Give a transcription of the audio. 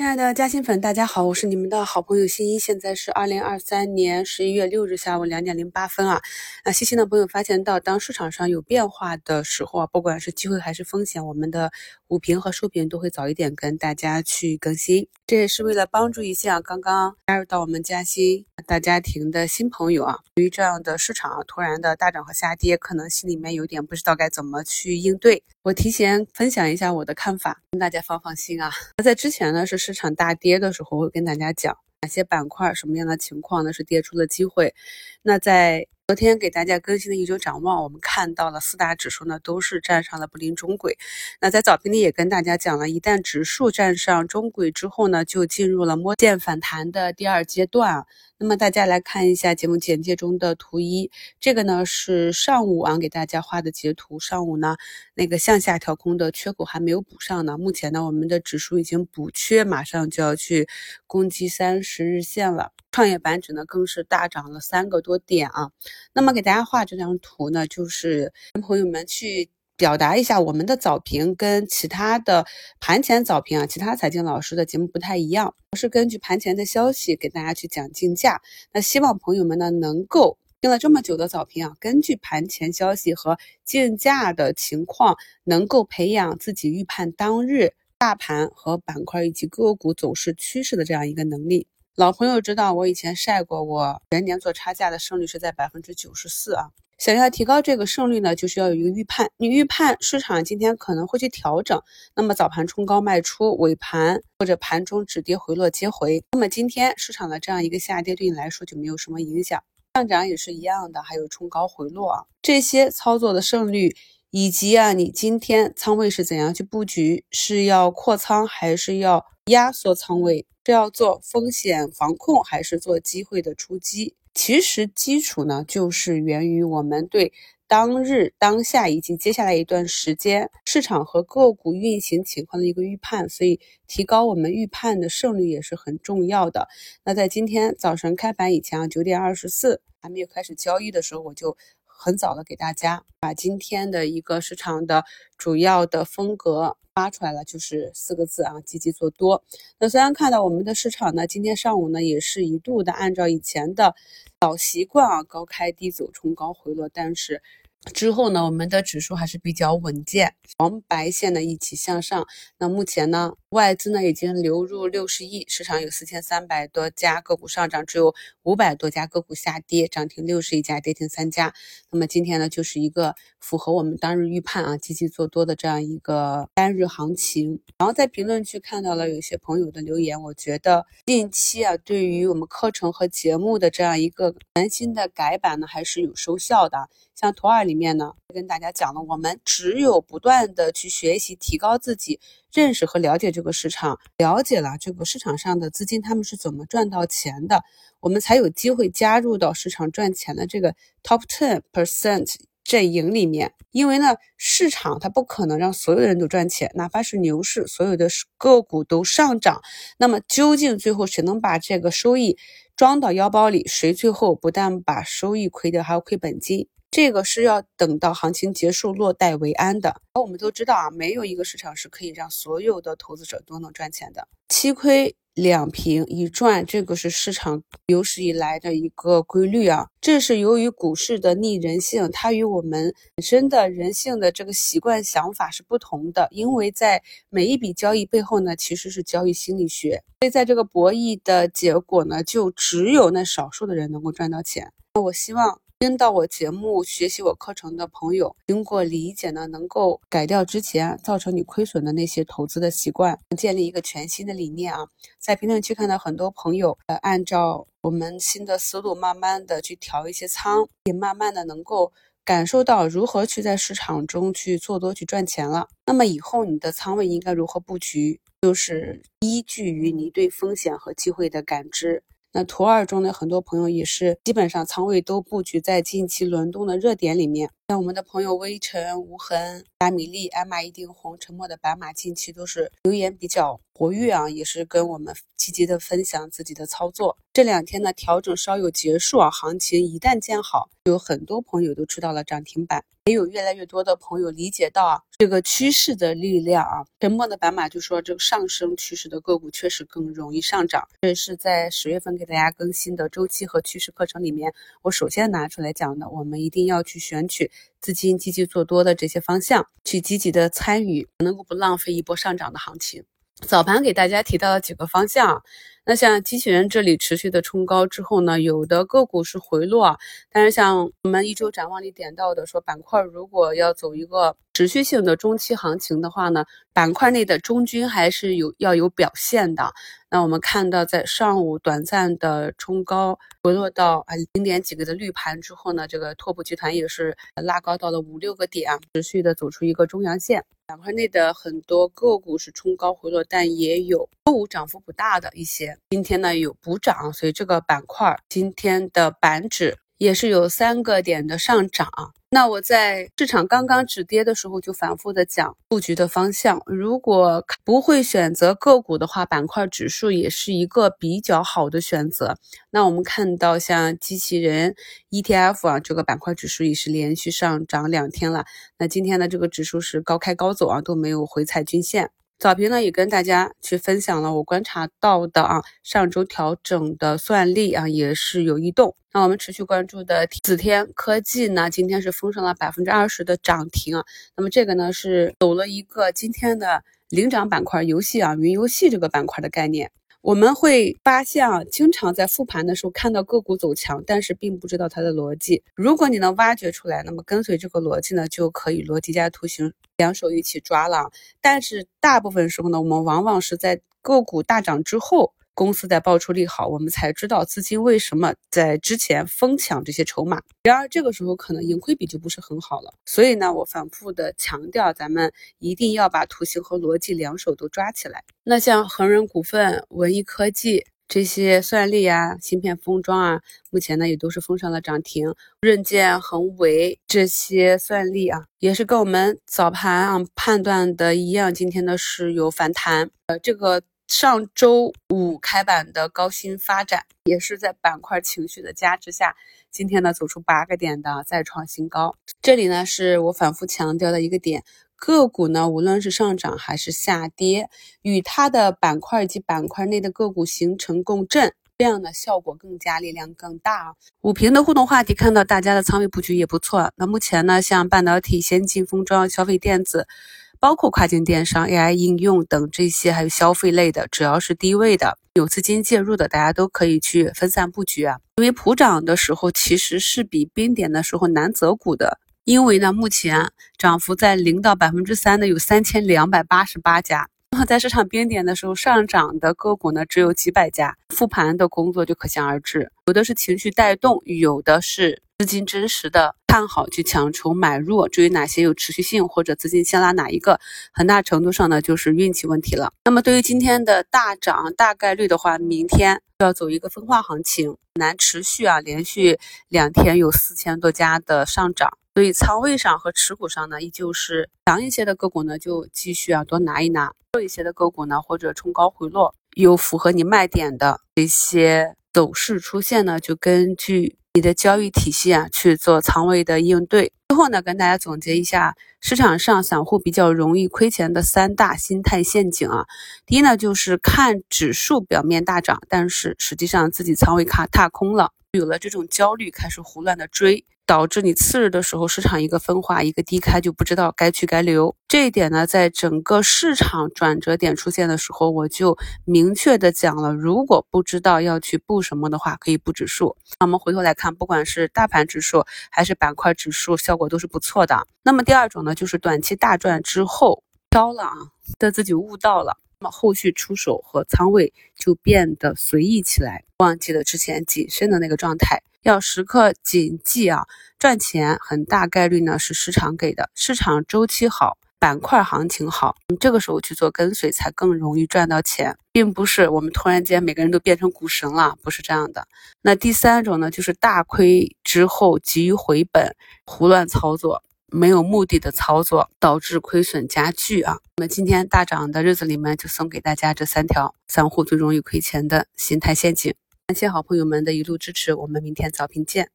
亲爱的嘉兴粉，大家好，我是你们的好朋友新一。现在是二零二三年十一月六日下午两点零八分啊。那细心的朋友发现到，当市场上有变化的时候啊，不管是机会还是风险，我们的午评和收评都会早一点跟大家去更新。这也是为了帮助一下刚刚加入到我们嘉兴大家庭的新朋友啊，对于这样的市场突然的大涨和下跌，可能心里面有点不知道该怎么去应对。我提前分享一下我的看法，跟大家放放心啊。那在之前呢是。市场大跌的时候，会跟大家讲哪些板块、什么样的情况呢？是跌出了机会。那在昨天给大家更新的一周展望，我们看到了四大指数呢都是站上了布林中轨。那在早评里也跟大家讲了，一旦指数站上中轨之后呢，就进入了摸线反弹的第二阶段。那么大家来看一下节目简介中的图一，这个呢是上午啊给大家画的截图。上午呢那个向下调空的缺口还没有补上呢，目前呢我们的指数已经补缺，马上就要去攻击三十日线了。创业板指呢更是大涨了三个多点啊。那么给大家画这张图呢，就是跟朋友们去。表达一下我们的早评跟其他的盘前早评啊，其他财经老师的节目不太一样，我是根据盘前的消息给大家去讲竞价。那希望朋友们呢能够听了这么久的早评啊，根据盘前消息和竞价的情况，能够培养自己预判当日大盘和板块以及个股走势趋势的这样一个能力。老朋友知道我以前晒过，我全年做差价的胜率是在百分之九十四啊。想要提高这个胜率呢，就是要有一个预判。你预判市场今天可能会去调整，那么早盘冲高卖出，尾盘或者盘中止跌回落接回。那么今天市场的这样一个下跌对你来说就没有什么影响，上涨也是一样的，还有冲高回落啊，这些操作的胜率以及啊，你今天仓位是怎样去布局，是要扩仓还是要压缩仓位，是要做风险防控还是做机会的出击？其实基础呢，就是源于我们对当日、当下以及接下来一段时间市场和个股运行情况的一个预判，所以提高我们预判的胜率也是很重要的。那在今天早晨开盘以前啊，九点二十四还没有开始交易的时候，我就。很早的给大家把今天的一个市场的主要的风格发出来了，就是四个字啊，积极做多。那虽然看到我们的市场呢，今天上午呢也是一度的按照以前的老习惯啊，高开低走，冲高回落，但是。之后呢，我们的指数还是比较稳健，黄白线呢一起向上。那目前呢，外资呢已经流入六十亿，市场有四千三百多家个股上涨，只有五百多家个股下跌，涨停六十一家，跌停三家。那么今天呢，就是一个符合我们当日预判啊，积极做多的这样一个单日行情。然后在评论区看到了有些朋友的留言，我觉得近期啊，对于我们课程和节目的这样一个全新的改版呢，还是有收效的。像图二里面呢，跟大家讲了，我们只有不断的去学习，提高自己认识和了解这个市场，了解了这个市场上的资金他们是怎么赚到钱的，我们才有机会加入到市场赚钱的这个 top ten percent 阵营里面。因为呢，市场它不可能让所有的人都赚钱，哪怕是牛市，所有的个股都上涨，那么究竟最后谁能把这个收益装到腰包里，谁最后不但把收益亏掉，还要亏本金？这个是要等到行情结束落袋为安的。而我们都知道啊，没有一个市场是可以让所有的投资者都能赚钱的。七亏两平一赚，这个是市场有史以来的一个规律啊。这是由于股市的逆人性，它与我们本身的人性的这个习惯想法是不同的。因为在每一笔交易背后呢，其实是交易心理学。所以在这个博弈的结果呢，就只有那少数的人能够赚到钱。那我希望。听到我节目、学习我课程的朋友，经过理解呢，能够改掉之前造成你亏损的那些投资的习惯，建立一个全新的理念啊！在评论区看到很多朋友，呃，按照我们新的思路，慢慢的去调一些仓，也慢慢的能够感受到如何去在市场中去做多、去赚钱了。那么以后你的仓位应该如何布局，就是依据于你对风险和机会的感知。那图二中的很多朋友也是基本上仓位都布局在近期轮动的热点里面，像我们的朋友微尘、无痕、大米粒、艾玛一定红、沉默的白马，近期都是留言比较活跃啊，也是跟我们积极的分享自己的操作。这两天呢，调整稍有结束啊，行情一旦见好，有很多朋友都吃到了涨停板，也有越来越多的朋友理解到啊这个趋势的力量啊。沉默的白马就说，这个上升趋势的个股确实更容易上涨。这是在十月份给大家更新的周期和趋势课程里面，我首先拿出来讲的，我们一定要去选取。资金积极做多的这些方向，去积极的参与，能够不浪费一波上涨的行情。早盘给大家提到了几个方向，那像机器人这里持续的冲高之后呢，有的个股是回落，但是像我们一周展望里点到的，说板块如果要走一个持续性的中期行情的话呢，板块内的中军还是有要有表现的。那我们看到在上午短暂的冲高回落到啊零点几个的绿盘之后呢，这个拓普集团也是拉高到了五六个点，持续的走出一个中阳线。板块内的很多个股是冲高回落，但也有周五涨幅不大的一些。今天呢有补涨，所以这个板块今天的板指也是有三个点的上涨。那我在市场刚刚止跌的时候就反复的讲布局的方向。如果不会选择个股的话，板块指数也是一个比较好的选择。那我们看到像机器人 ETF 啊，这个板块指数也是连续上涨两天了。那今天的这个指数是高开高走啊，都没有回踩均线。早评呢也跟大家去分享了我观察到的啊，上周调整的算力啊也是有异动。那我们持续关注的紫天科技呢，今天是封上了百分之二十的涨停啊。那么这个呢是走了一个今天的领涨板块游戏啊，云游戏这个板块的概念。我们会发现啊，经常在复盘的时候看到个股走强，但是并不知道它的逻辑。如果你能挖掘出来，那么跟随这个逻辑呢，就可以逻辑加图形两手一起抓了。但是大部分时候呢，我们往往是在个股大涨之后。公司在爆出利好，我们才知道资金为什么在之前疯抢这些筹码。然而这个时候可能盈亏比就不是很好了。所以呢，我反复的强调，咱们一定要把图形和逻辑两手都抓起来。那像恒仁股份、文艺科技这些算力啊、芯片封装啊，目前呢也都是封上了涨停。韧健、恒维这些算力啊，也是跟我们早盘啊判断的一样，今天呢是有反弹。呃，这个。上周五开板的高新发展，也是在板块情绪的加持下，今天呢走出八个点的再创新高。这里呢是我反复强调的一个点，个股呢无论是上涨还是下跌，与它的板块以及板块内的个股形成共振，这样的效果更加力量更大啊。五平的互动话题，看到大家的仓位布局也不错。那目前呢，像半导体、先进封装、消费电子。包括跨境电商、AI 应用等这些，还有消费类的，只要是低位的、有资金介入的，大家都可以去分散布局啊。因为普涨的时候其实是比冰点的时候难择股的，因为呢，目前涨幅在零到百分之三的有三千两百八十八家，那么在市场冰点的时候上涨的个股呢只有几百家，复盘的工作就可想而知，有的是情绪带动，有的是。资金真实的看好去抢筹买入，至于哪些有持续性或者资金先拉哪一个，很大程度上呢就是运气问题了。那么对于今天的大涨，大概率的话，明天要走一个分化行情，难持续啊，连续两天有四千多家的上涨，所以仓位上和持股上呢，依旧是强一些的个股呢就继续啊多拿一拿，弱一些的个股呢或者冲高回落有符合你卖点的这些走势出现呢，就根据。你的交易体系啊，去做仓位的应对。最后呢，跟大家总结一下市场上散户比较容易亏钱的三大心态陷阱啊。第一呢，就是看指数表面大涨，但是实际上自己仓位卡踏空了，有了这种焦虑，开始胡乱的追。导致你次日的时候市场一个分化一个低开就不知道该去该留这一点呢，在整个市场转折点出现的时候，我就明确的讲了，如果不知道要去布什么的话，可以布指数。那我们回头来看，不管是大盘指数还是板块指数，效果都是不错的。那么第二种呢，就是短期大赚之后飘了啊，的自己悟到了，那么后续出手和仓位就变得随意起来，忘记了之前谨慎的那个状态。要时刻谨记啊，赚钱很大概率呢是市场给的，市场周期好，板块行情好，这个时候去做跟随才更容易赚到钱，并不是我们突然间每个人都变成股神了，不是这样的。那第三种呢，就是大亏之后急于回本，胡乱操作，没有目的的操作，导致亏损加剧啊。那么今天大涨的日子里面，就送给大家这三条散户最容易亏钱的心态陷阱。感谢好朋友们的一路支持，我们明天早评见。